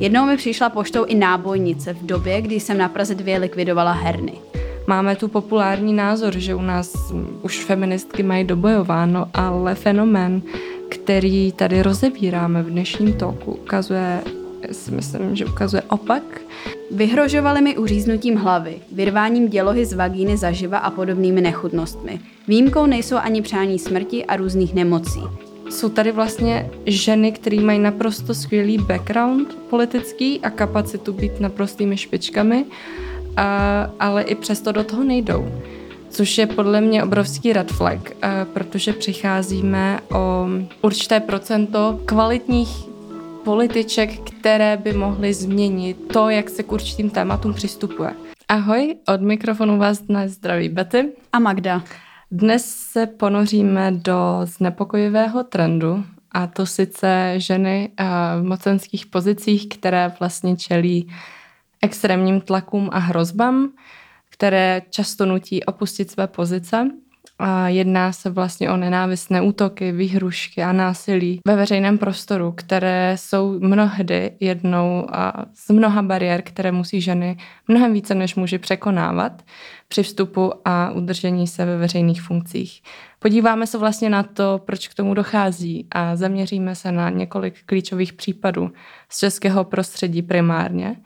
Jednou mi přišla poštou i nábojnice v době, kdy jsem na Praze 2 likvidovala herny. Máme tu populární názor, že u nás už feministky mají dobojováno, ale fenomén, který tady rozebíráme v dnešním toku, ukazuje, si myslím, že ukazuje opak. Vyhrožovali mi uříznutím hlavy, vyrváním dělohy z vagíny zaživa a podobnými nechutnostmi. Výjimkou nejsou ani přání smrti a různých nemocí. Jsou tady vlastně ženy, které mají naprosto skvělý background politický a kapacitu být naprostými špičkami, a, ale i přesto do toho nejdou. Což je podle mě obrovský red flag, protože přicházíme o určité procento kvalitních političek, které by mohly změnit to, jak se k určitým tématům přistupuje. Ahoj, od mikrofonu vás dnes zdraví Betty a Magda. Dnes se ponoříme do znepokojivého trendu, a to sice ženy v mocenských pozicích, které vlastně čelí extrémním tlakům a hrozbám, které často nutí opustit své pozice a jedná se vlastně o nenávistné útoky, výhrušky a násilí ve veřejném prostoru, které jsou mnohdy jednou z mnoha bariér, které musí ženy mnohem více než muži překonávat při vstupu a udržení se ve veřejných funkcích. Podíváme se vlastně na to, proč k tomu dochází a zaměříme se na několik klíčových případů z českého prostředí primárně,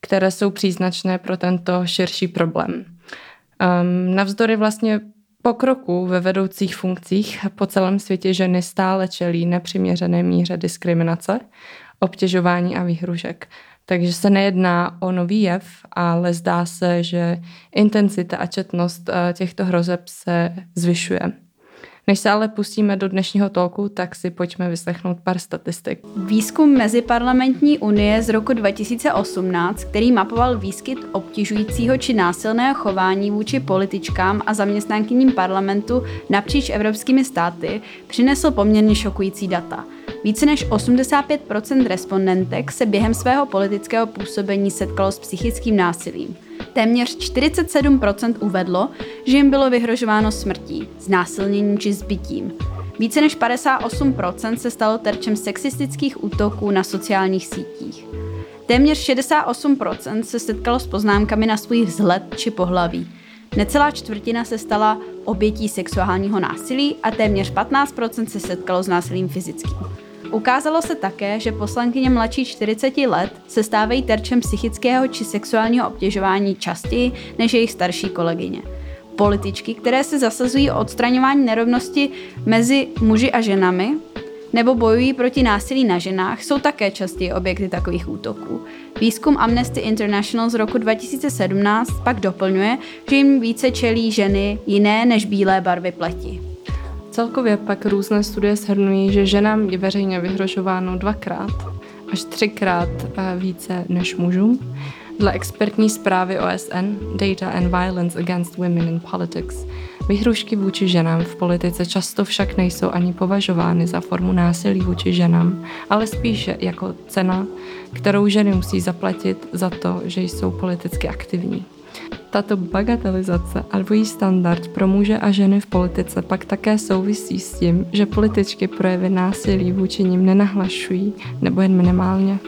které jsou příznačné pro tento širší problém. Um, navzdory vlastně pokroku ve vedoucích funkcích po celém světě ženy stále čelí nepřiměřené míře diskriminace, obtěžování a výhružek. Takže se nejedná o nový jev, ale zdá se, že intenzita a četnost eh, těchto hrozeb se zvyšuje. Než se ale pustíme do dnešního tolku, tak si pojďme vyslechnout pár statistik. Výzkum Meziparlamentní unie z roku 2018, který mapoval výskyt obtěžujícího či násilného chování vůči političkám a zaměstnankyním parlamentu napříč evropskými státy, přinesl poměrně šokující data. Více než 85% respondentek se během svého politického působení setkalo s psychickým násilím. Téměř 47% uvedlo, že jim bylo vyhrožováno smrtí, znásilněním či zbytím. Více než 58% se stalo terčem sexistických útoků na sociálních sítích. Téměř 68% se setkalo s poznámkami na svůj vzhled či pohlaví. Necelá čtvrtina se stala obětí sexuálního násilí a téměř 15% se setkalo s násilím fyzickým. Ukázalo se také, že poslankyně mladší 40 let se stávají terčem psychického či sexuálního obtěžování častěji než jejich starší kolegyně. Političky, které se zasazují o odstraňování nerovnosti mezi muži a ženami, nebo bojují proti násilí na ženách, jsou také častěji objekty takových útoků. Výzkum Amnesty International z roku 2017 pak doplňuje, že jim více čelí ženy jiné než bílé barvy pleti. Celkově pak různé studie shrnují, že ženám je veřejně vyhrožováno dvakrát až třikrát eh, více než mužům. Dle expertní zprávy OSN Data and Violence Against Women in Politics Vyhrušky vůči ženám v politice často však nejsou ani považovány za formu násilí vůči ženám, ale spíše jako cena, kterou ženy musí zaplatit za to, že jsou politicky aktivní. Tato bagatelizace a dvojí standard pro muže a ženy v politice pak také souvisí s tím, že političky projevy násilí vůči nim nenahlašují nebo jen minimálně.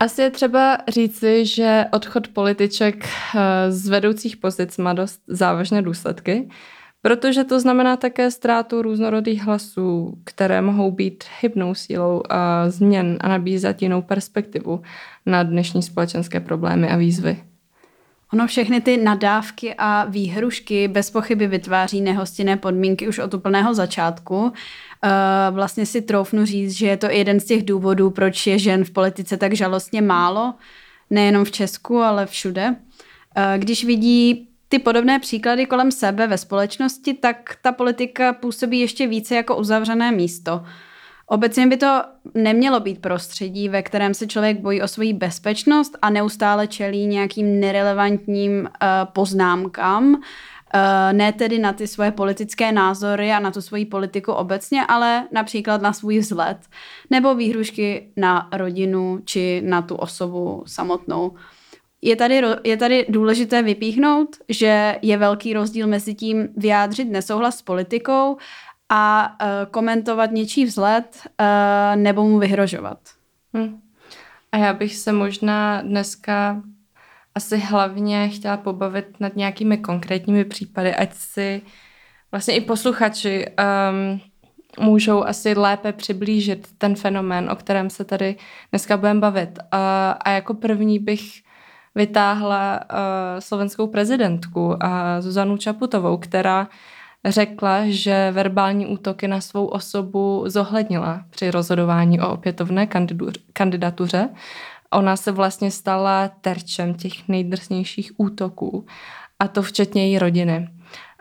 Asi je třeba říci, že odchod političek eh, z vedoucích pozic má dost závažné důsledky, Protože to znamená také ztrátu různorodých hlasů, které mohou být hybnou sílou a změn a nabízet jinou perspektivu na dnešní společenské problémy a výzvy. Ono všechny ty nadávky a výhrušky bez pochyby vytváří nehostinné podmínky už od úplného začátku. Vlastně si troufnu říct, že je to jeden z těch důvodů, proč je žen v politice tak žalostně málo, nejenom v Česku, ale všude. Když vidí ty podobné příklady kolem sebe ve společnosti, tak ta politika působí ještě více jako uzavřené místo. Obecně by to nemělo být prostředí, ve kterém se člověk bojí o svoji bezpečnost a neustále čelí nějakým nerelevantním uh, poznámkám, uh, ne tedy na ty svoje politické názory a na tu svoji politiku obecně, ale například na svůj vzhled nebo výhrušky na rodinu či na tu osobu samotnou. Je tady, je tady důležité vypíchnout, že je velký rozdíl mezi tím vyjádřit nesouhlas s politikou a uh, komentovat něčí vzhled uh, nebo mu vyhrožovat. Hmm. A já bych se možná dneska asi hlavně chtěla pobavit nad nějakými konkrétními případy, ať si vlastně i posluchači um, můžou asi lépe přiblížit ten fenomén, o kterém se tady dneska budeme bavit. A, a jako první bych vytáhla uh, slovenskou prezidentku uh, Zuzanu Čaputovou, která řekla, že verbální útoky na svou osobu zohlednila při rozhodování o opětovné kandidatuře. Ona se vlastně stala terčem těch nejdrsnějších útoků, a to včetně její rodiny.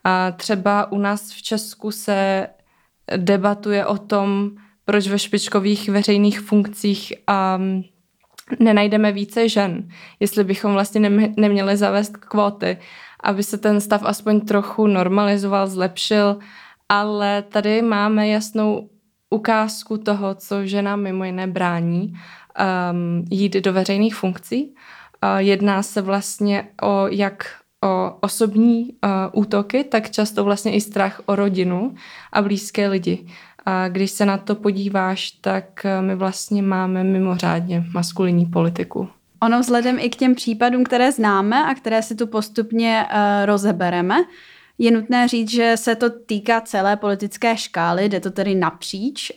A třeba u nás v Česku se debatuje o tom, proč ve špičkových veřejných funkcích um, nenajdeme více žen, jestli bychom vlastně neměli zavést kvóty, aby se ten stav aspoň trochu normalizoval, zlepšil, ale tady máme jasnou ukázku toho, co žena mimo jiné brání um, jít do veřejných funkcí. Uh, jedná se vlastně o jak o osobní uh, útoky, tak často vlastně i strach o rodinu a blízké lidi. A když se na to podíváš, tak uh, my vlastně máme mimořádně maskulinní politiku. Ono vzhledem i k těm případům, které známe a které si tu postupně uh, rozebereme, je nutné říct, že se to týká celé politické škály, jde to tedy napříč.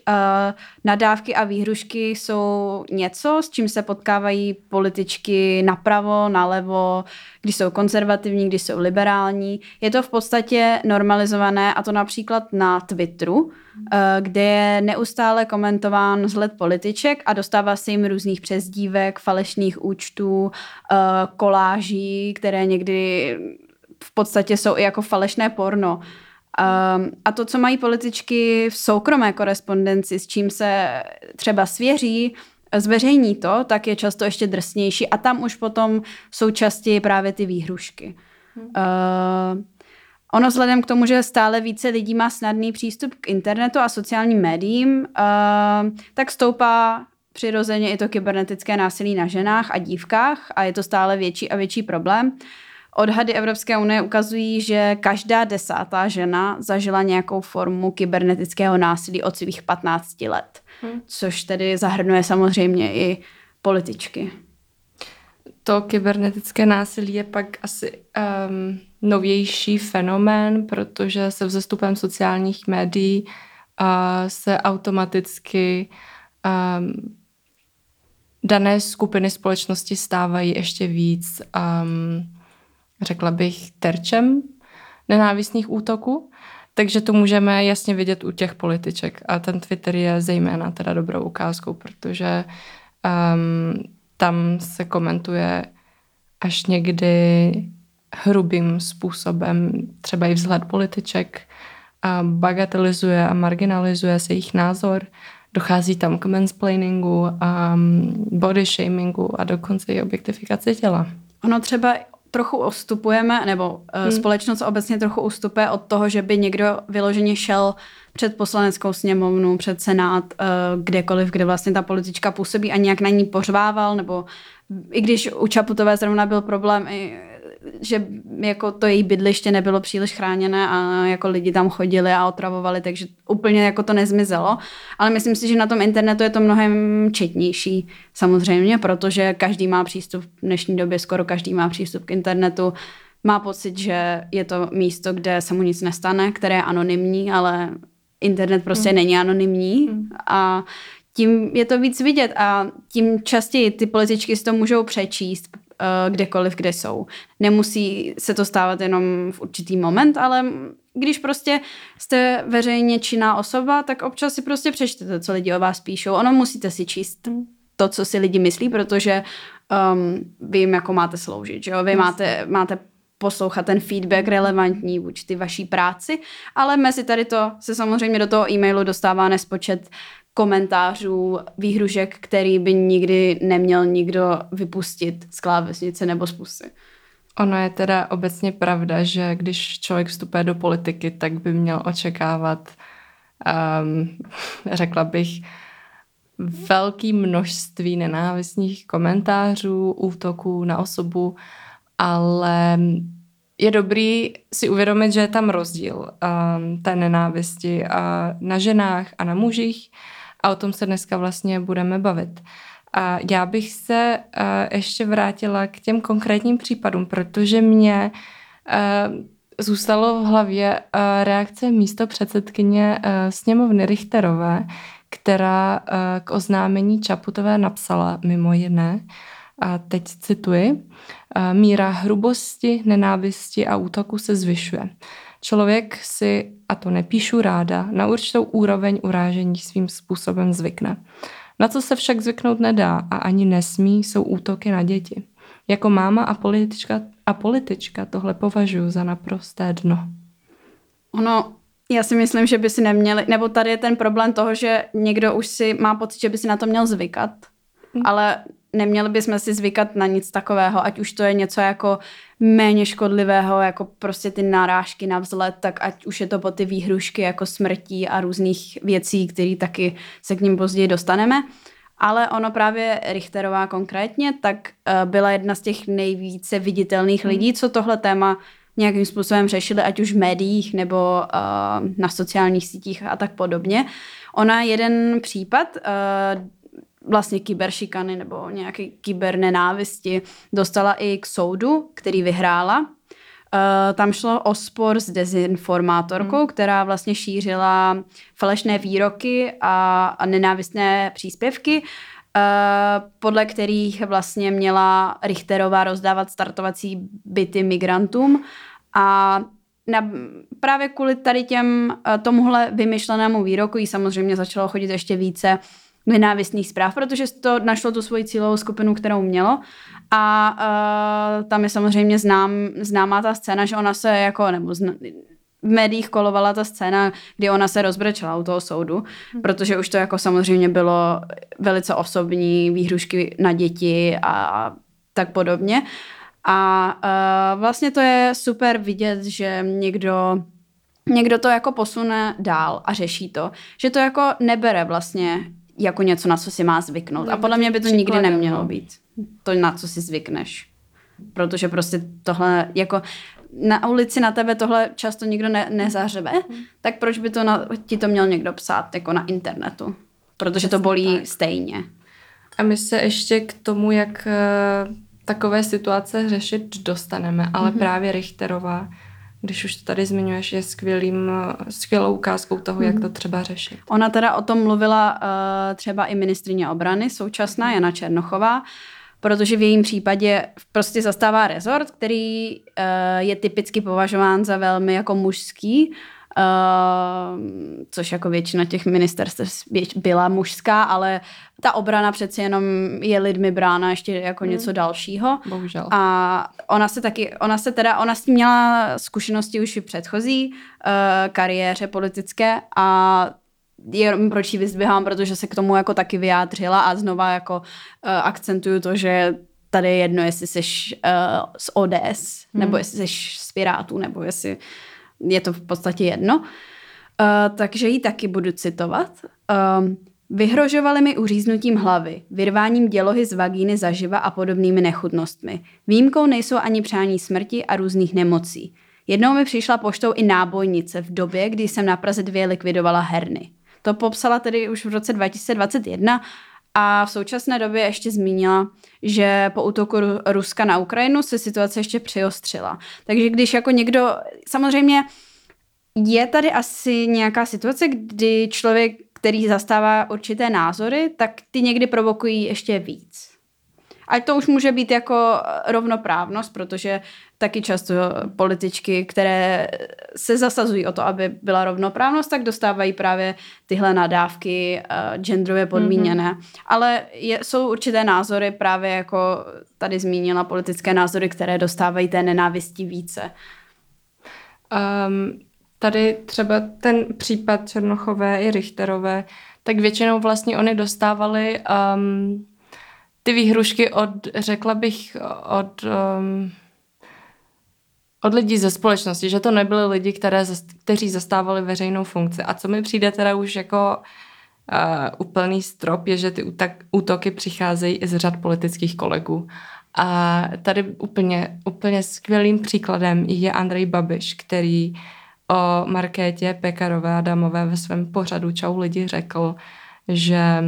Nadávky a výhrušky jsou něco, s čím se potkávají političky napravo, nalevo, když jsou konzervativní, když jsou liberální. Je to v podstatě normalizované a to například na Twitteru, kde je neustále komentován vzhled političek a dostává se jim různých přezdívek, falešných účtů, koláží, které někdy v podstatě jsou i jako falešné porno. Um, a to, co mají političky v soukromé korespondenci, s čím se třeba svěří, zveřejní to, tak je často ještě drsnější a tam už potom jsou častěji právě ty výhrušky. Hmm. Uh, ono vzhledem k tomu, že stále více lidí má snadný přístup k internetu a sociálním médiím, uh, tak stoupá přirozeně i to kybernetické násilí na ženách a dívkách a je to stále větší a větší problém. Uh, Odhady Evropské unie ukazují, že každá desátá žena zažila nějakou formu kybernetického násilí od svých 15 let, hmm. což tedy zahrnuje samozřejmě i političky. To kybernetické násilí je pak asi um, novější fenomén, protože se vzestupem sociálních médií uh, se automaticky um, dané skupiny společnosti stávají ještě víc um, řekla bych, terčem nenávistných útoků. Takže to můžeme jasně vidět u těch političek. A ten Twitter je zejména teda dobrou ukázkou, protože um, tam se komentuje až někdy hrubým způsobem třeba i vzhled političek, a bagatelizuje a marginalizuje se jejich názor, dochází tam k mansplainingu, um, body shamingu a dokonce i objektifikaci těla. Ono třeba trochu ustupujeme, nebo uh, hmm. společnost obecně trochu ustupuje od toho, že by někdo vyloženě šel před poslaneckou sněmovnu, před senát, uh, kdekoliv, kde vlastně ta politička působí a nějak na ní pořvával, nebo i když u Čaputové zrovna byl problém i že jako to její bydliště nebylo příliš chráněné a jako lidi tam chodili a otravovali, takže úplně jako to nezmizelo. Ale myslím si, že na tom internetu je to mnohem četnější samozřejmě, protože každý má přístup v dnešní době, skoro každý má přístup k internetu. Má pocit, že je to místo, kde se mu nic nestane, které je anonymní, ale internet prostě hmm. není anonymní hmm. a tím je to víc vidět a tím častěji ty političky si to můžou přečíst, kdekoliv, kde jsou. Nemusí se to stávat jenom v určitý moment, ale když prostě jste veřejně činná osoba, tak občas si prostě přečtete, co lidi o vás píšou. Ono musíte si číst to, co si lidi myslí, protože um, vy jim jako máte sloužit, že jo? Vy máte, máte poslouchat ten feedback relevantní vůči ty vaší práci, ale mezi tady to se samozřejmě do toho e-mailu dostává nespočet komentářů, výhružek, který by nikdy neměl nikdo vypustit z klávesnice nebo z pusy. Ono je teda obecně pravda, že když člověk vstupuje do politiky, tak by měl očekávat, um, řekla bych, velké množství nenávistných komentářů, útoků na osobu, ale je dobrý si uvědomit, že je tam rozdíl um, té nenávisti a na ženách a na mužích a o tom se dneska vlastně budeme bavit. A já bych se uh, ještě vrátila k těm konkrétním případům, protože mě uh, zůstalo v hlavě uh, reakce místo předsedkyně sněmovny Richterové, která k oznámení Čaputové napsala mimo jiné, a teď cituji, míra hrubosti, nenávisti a útoku se zvyšuje. Člověk si, a to nepíšu ráda, na určitou úroveň urážení svým způsobem zvykne. Na co se však zvyknout nedá a ani nesmí, jsou útoky na děti. Jako máma a politička, a politička tohle považuji za naprosté dno. Ono, já si myslím, že by si neměli, nebo tady je ten problém toho, že někdo už si má pocit, že by si na to měl zvykat, hmm. ale neměli bychom si zvykat na nic takového, ať už to je něco jako méně škodlivého, jako prostě ty narážky na vzlet, tak ať už je to po ty výhrušky jako smrtí a různých věcí, které taky se k ním později dostaneme. Ale ono právě Richterová konkrétně, tak uh, byla jedna z těch nejvíce viditelných hmm. lidí, co tohle téma nějakým způsobem řešili, ať už v médiích nebo uh, na sociálních sítích a tak podobně. Ona jeden případ uh, vlastně kyberšikany nebo nějaké kybernenávisti dostala i k soudu, který vyhrála. Uh, tam šlo o spor s dezinformátorkou, hmm. která vlastně šířila falešné výroky a, a nenávistné příspěvky, uh, podle kterých vlastně měla Richterová rozdávat startovací byty migrantům a na, právě kvůli tady těm tomuhle vymyšlenému výroku jí samozřejmě začalo chodit ještě více nenávistných zpráv, protože to našlo tu svoji cílovou skupinu, kterou mělo. A uh, tam je samozřejmě znám, známá ta scéna, že ona se jako, nebo zna, v médiích kolovala ta scéna, kdy ona se rozbrečela u toho soudu, hmm. protože už to jako samozřejmě bylo velice osobní, výhrušky na děti a tak podobně. A uh, vlastně to je super vidět, že někdo někdo to jako posune dál a řeší to, že to jako nebere vlastně jako něco, na co si má zvyknout. A podle mě by to nikdy nemělo no. být. To, na co si zvykneš. Protože prostě tohle, jako na ulici na tebe tohle často nikdo ne, nezařve, mm. tak proč by to na, ti to měl někdo psát jako na internetu? Protože to bolí tak. stejně. A my se ještě k tomu, jak uh, takové situace řešit dostaneme, ale mm-hmm. právě Richterová když už to tady zmiňuješ, je skvělým, skvělou ukázkou toho, jak to mhm. třeba řešit. Ona teda o tom mluvila uh, třeba i ministrině obrany současná, Jana Černochová, protože v jejím případě prostě zastává rezort, který uh, je typicky považován za velmi jako mužský, Uh, což jako většina těch ministerstv byla mužská, ale ta obrana přeci jenom je lidmi brána ještě jako hmm. něco dalšího. Bohužel. A ona se taky, ona se teda, ona s tím měla zkušenosti už v předchozí uh, kariéře politické a jenom proč ji vyzdvihám, protože se k tomu jako taky vyjádřila a znova jako uh, akcentuju to, že tady je jedno, jestli jsi uh, z ODS, hmm. nebo jestli jsi z Pirátů, nebo jestli je to v podstatě jedno. Uh, takže ji taky budu citovat. Um, Vyhrožovali mi uříznutím hlavy, vyrváním dělohy z vagíny zaživa a podobnými nechutnostmi. Výjimkou nejsou ani přání smrti a různých nemocí. Jednou mi přišla poštou i nábojnice v době, kdy jsem na Praze 2 likvidovala herny. To popsala tedy už v roce 2021 a v současné době ještě zmínila, že po útoku Ruska na Ukrajinu se situace ještě přiostřila. Takže když jako někdo, samozřejmě je tady asi nějaká situace, kdy člověk který zastává určité názory, tak ty někdy provokují ještě víc. Ať to už může být jako rovnoprávnost, protože taky často političky, které se zasazují o to, aby byla rovnoprávnost, tak dostávají právě tyhle nadávky uh, genderově podmíněné. Mm-hmm. Ale je, jsou určité názory, právě jako tady zmínila politické názory, které dostávají té nenávisti více. Um, tady třeba ten případ Černochové i Richterové, tak většinou vlastně oni dostávali um, ty výhrušky od, řekla bych, od, um, od lidí ze společnosti, že to nebyly lidi, které, kteří zastávali veřejnou funkci. A co mi přijde teda už jako uh, úplný strop, je, že ty útoky přicházejí i z řad politických kolegů. A tady úplně, úplně skvělým příkladem je Andrej Babiš, který o Markétě Pekarové Adamové ve svém pořadu Čau lidi řekl, že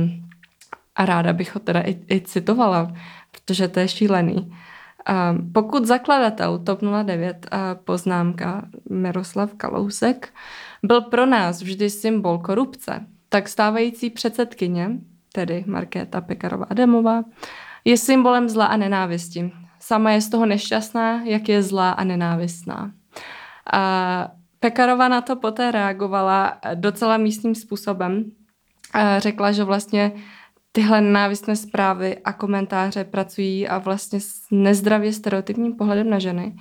a ráda bych ho teda i, i citovala, protože to je šílený. Pokud zakladatel TOP 09 a poznámka Miroslav Kalousek byl pro nás vždy symbol korupce, tak stávající předsedkyně, tedy Markéta Pekarová Adamová, je symbolem zla a nenávisti. Sama je z toho nešťastná, jak je zlá a nenávistná. A Pekarová na to poté reagovala docela místním způsobem. A řekla, že vlastně tyhle nenávistné zprávy a komentáře pracují a vlastně s nezdravě stereotypním pohledem na ženy,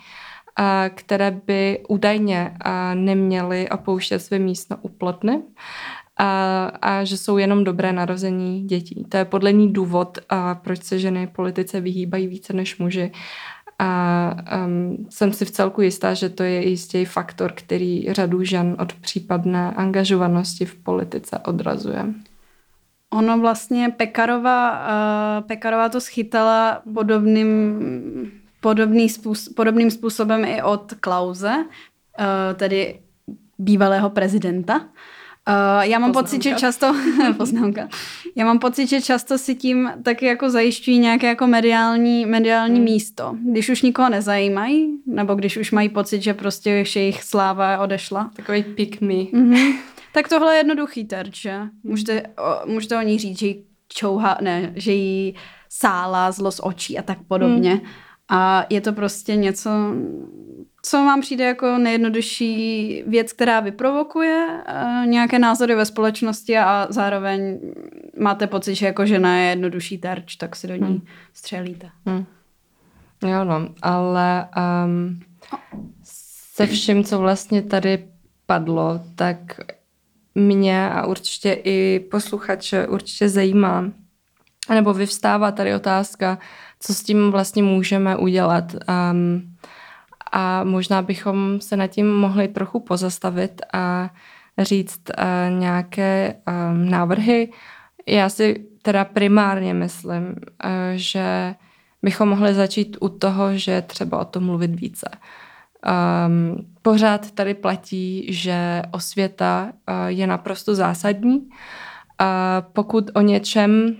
a které by údajně neměly opouštět své místo u plotny a, a že jsou jenom dobré narození dětí. To je podle ní důvod, a proč se ženy politice vyhýbají více než muži. A um, jsem si v celku jistá, že to je jistý faktor, který řadu žen od případné angažovanosti v politice odrazuje. Ono vlastně Pekarova, uh, Pekarova to schytala podobným, podobný způsob, podobným způsobem i od Klauze, uh, tedy bývalého prezidenta. Uh, já mám poznámka. pocit, že často, poznámka, já mám pocit, že často si tím taky jako zajišťují nějaké jako mediální, mediální hmm. místo. Když už nikoho nezajímají, nebo když už mají pocit, že prostě jejich sláva odešla. Takový pick me. Mm-hmm. Tak tohle je jednoduchý terč, že? Můžete, o, můžete o ní říct, že jí čouha, ne, že jí sála zlo z očí a tak podobně. Hmm. A je to prostě něco, co vám přijde jako nejjednodušší věc, která vyprovokuje uh, nějaké názory ve společnosti a zároveň máte pocit, že jako žena je jednodušší terč, tak si do ní hmm. střelíte. Hmm. Jo no, ale um, se vším, co vlastně tady padlo, tak mě a určitě i posluchače určitě zajímá, nebo vyvstává tady otázka, co s tím vlastně můžeme udělat. Um, a možná bychom se nad tím mohli trochu pozastavit a říct uh, nějaké um, návrhy. Já si teda primárně myslím, uh, že bychom mohli začít u toho, že třeba o tom mluvit více. Um, pořád tady platí, že osvěta uh, je naprosto zásadní. A pokud o něčem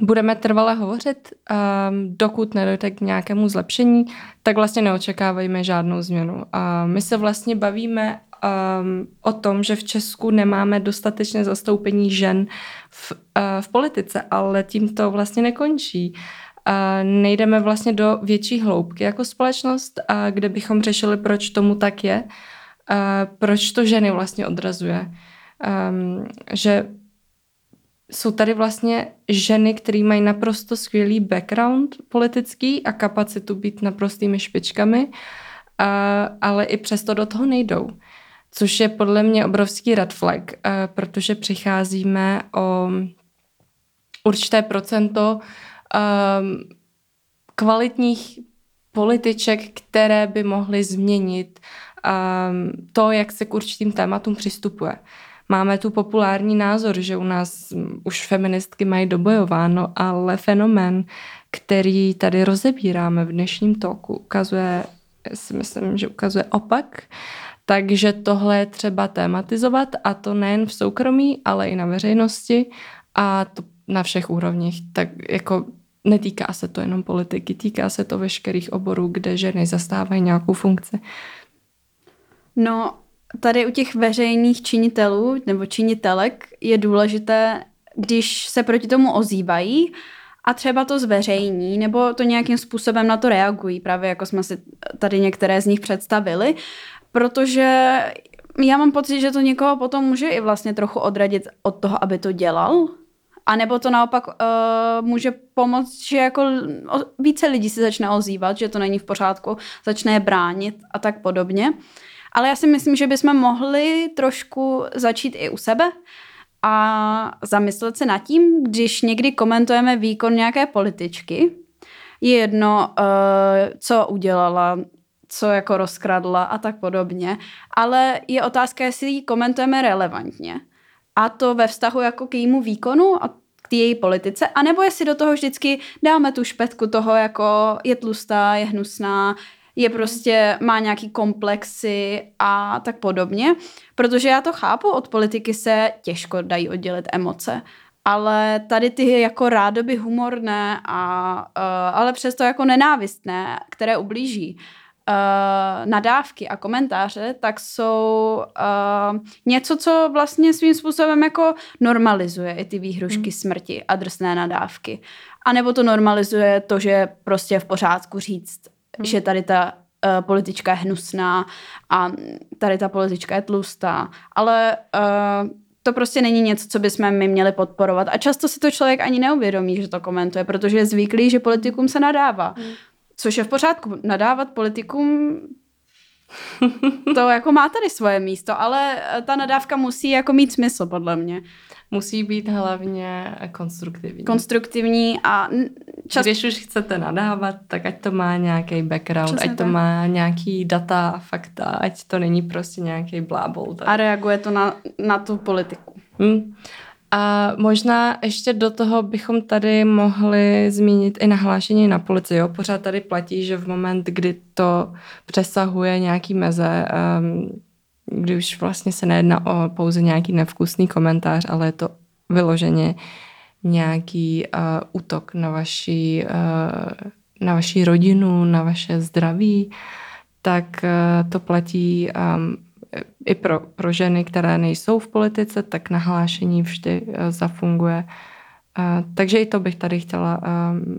budeme trvale hovořit, um, dokud nedojde k nějakému zlepšení, tak vlastně neočekávejme žádnou změnu. A my se vlastně bavíme um, o tom, že v Česku nemáme dostatečné zastoupení žen v, uh, v politice, ale tím to vlastně nekončí a nejdeme vlastně do větší hloubky jako společnost, a kde bychom řešili, proč tomu tak je, a proč to ženy vlastně odrazuje. Um, že jsou tady vlastně ženy, které mají naprosto skvělý background politický a kapacitu být naprostými špičkami, a, ale i přesto do toho nejdou. Což je podle mě obrovský red flag, a, protože přicházíme o určité procento um, kvalitních političek, které by mohly změnit um, to, jak se k určitým tématům přistupuje. Máme tu populární názor, že u nás už feministky mají dobojováno, ale fenomén, který tady rozebíráme v dnešním toku, ukazuje, si myslím, že ukazuje opak. Takže tohle je třeba tematizovat a to nejen v soukromí, ale i na veřejnosti a to na všech úrovních. Tak jako netýká se to jenom politiky, týká se to veškerých oborů, kde ženy zastávají nějakou funkci. No, tady u těch veřejných činitelů nebo činitelek je důležité, když se proti tomu ozývají a třeba to zveřejní nebo to nějakým způsobem na to reagují, právě jako jsme si tady některé z nich představili, protože já mám pocit, že to někoho potom může i vlastně trochu odradit od toho, aby to dělal, a nebo to naopak uh, může pomoct, že jako více lidí se začne ozývat, že to není v pořádku, začne je bránit a tak podobně. Ale já si myslím, že bychom mohli trošku začít i u sebe a zamyslet se nad tím, když někdy komentujeme výkon nějaké političky, je jedno, uh, co udělala, co jako rozkradla a tak podobně, ale je otázka, jestli ji komentujeme relevantně. A to ve vztahu jako k jejímu výkonu a k její politice, anebo jestli do toho vždycky dáme tu špetku toho, jako je tlustá, je hnusná, je prostě, má nějaký komplexy a tak podobně. Protože já to chápu, od politiky se těžko dají oddělit emoce. Ale tady ty jako rádoby humorné, a, uh, ale přesto jako nenávistné, které ublíží, uh, nadávky a komentáře, tak jsou uh, něco, co vlastně svým způsobem jako normalizuje i ty výhrušky hmm. smrti a drsné nadávky. A nebo to normalizuje to, že prostě je v pořádku říct, hmm. že tady ta uh, politička je hnusná a tady ta politička je tlustá. Ale uh, to prostě není něco, co bychom my měli podporovat. A často si to člověk ani neuvědomí, že to komentuje, protože je zvyklý, že politikům se nadává. Hmm. Což je v pořádku. Nadávat politikům to jako má tady svoje místo, ale ta nadávka musí jako mít smysl, podle mě. Musí být hlavně konstruktivní. Konstruktivní a čas... Když už chcete nadávat, tak ať to má nějaký background, Přesně ať to tak. má nějaký data a fakta, ať to není prostě nějaký blábol. A reaguje to na, na tu politiku. Hmm. A možná ještě do toho bychom tady mohli zmínit i nahlášení na policii. Jo? Pořád tady platí, že v moment, kdy to přesahuje nějaký meze, um, kdy už vlastně se nejedná o pouze nějaký nevkusný komentář, ale je to vyloženě nějaký uh, útok na vaši, uh, na vaši rodinu, na vaše zdraví, tak uh, to platí um, i pro, pro ženy, které nejsou v politice, tak nahlášení vždy uh, zafunguje. Uh, takže i to bych tady chtěla uh,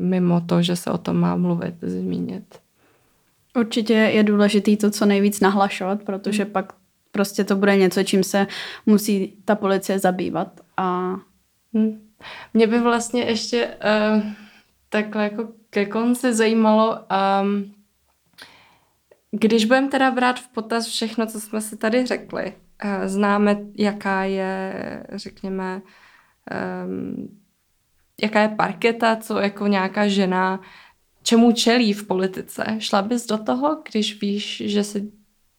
mimo to, že se o tom má mluvit, zmínit. Určitě je důležité to co nejvíc nahlašovat, protože hmm. pak prostě to bude něco, čím se musí ta policie zabývat. A... Hmm. Mě by vlastně ještě uh, takhle jako ke konci zajímalo, um, když budeme teda brát v potaz všechno, co jsme si tady řekli, uh, známe, jaká je, řekněme, um, jaká je parketa, co jako nějaká žena, čemu čelí v politice. Šla bys do toho, když víš, že se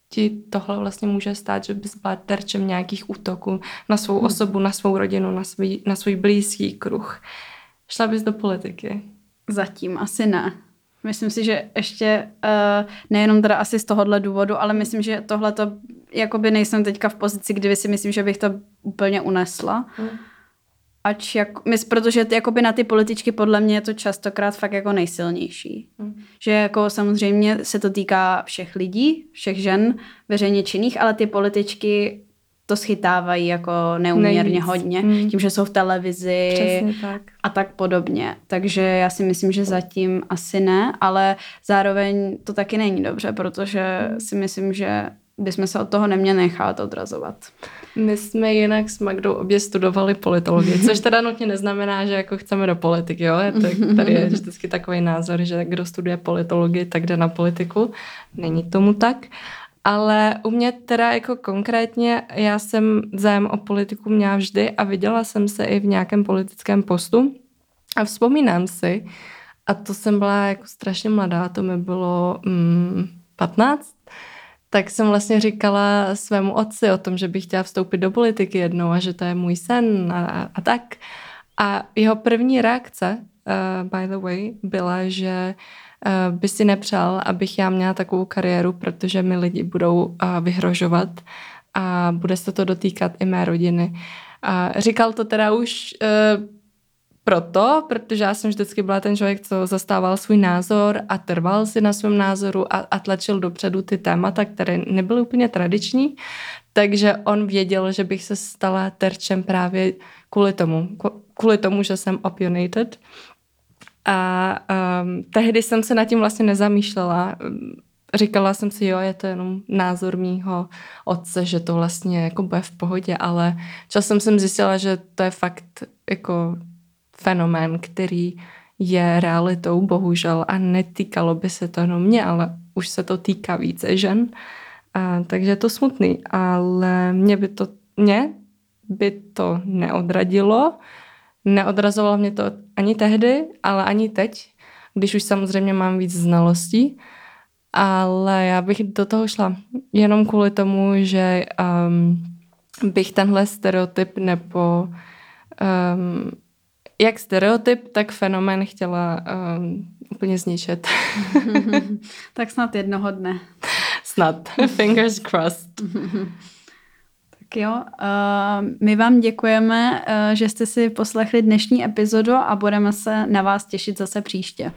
ti tohle vlastně může stát, že bys byla terčem nějakých útoků na svou hmm. osobu, na svou rodinu, na svůj, na svůj blízký kruh. Šla bys do politiky? Zatím asi ne. Myslím si, že ještě uh, nejenom teda asi z tohohle důvodu, ale myslím, že tohle to jakoby nejsem teďka v pozici, kdy si myslím, že bych to úplně unesla. Hmm ač jak, my, protože ty, jakoby na ty političky podle mě je to častokrát fakt jako nejsilnější. Mm. Že jako samozřejmě se to týká všech lidí, všech žen veřejně činných, ale ty političky to schytávají jako neuměrně Nejvíc. hodně, mm. tím, že jsou v televizi tak. a tak podobně. Takže já si myslím, že zatím asi ne, ale zároveň to taky není dobře, protože si myslím, že bychom se od toho neměli nechat odrazovat. My jsme jinak s Magdou obě studovali politologii, což teda nutně neznamená, že jako chceme do politiky, jo? To, tady je vždycky takový názor, že kdo studuje politologii, tak jde na politiku. Není tomu tak. Ale u mě teda jako konkrétně, já jsem zájem o politiku měla vždy a viděla jsem se i v nějakém politickém postu a vzpomínám si, a to jsem byla jako strašně mladá, to mi bylo mm, 15, tak jsem vlastně říkala svému otci o tom, že bych chtěla vstoupit do politiky jednou a že to je můj sen a, a, tak. A jeho první reakce, uh, by the way, byla, že uh, by si nepřál, abych já měla takovou kariéru, protože mi lidi budou uh, vyhrožovat a bude se to dotýkat i mé rodiny. A říkal to teda už uh, proto, protože já jsem vždycky byla ten člověk, co zastával svůj názor a trval si na svém názoru a, a tlačil dopředu ty témata, které nebyly úplně tradiční, takže on věděl, že bych se stala terčem právě kvůli tomu, kvůli tomu, že jsem opionated. A um, tehdy jsem se nad tím vlastně nezamýšlela. Říkala jsem si, jo, je to jenom názor mýho otce, že to vlastně jako bude v pohodě, ale časem jsem zjistila, že to je fakt jako fenomén, který je realitou, bohužel, a netýkalo by se to jenom mě, ale už se to týká více žen. A, takže je to smutný, ale mě by to, mě by to neodradilo. Neodrazovalo mě to ani tehdy, ale ani teď, když už samozřejmě mám víc znalostí. Ale já bych do toho šla jenom kvůli tomu, že um, bych tenhle stereotyp nebo um, jak stereotyp, tak fenomén chtěla um, úplně zničit. tak snad jednoho dne. Snad. Fingers crossed. tak jo, uh, my vám děkujeme, uh, že jste si poslechli dnešní epizodu a budeme se na vás těšit zase příště.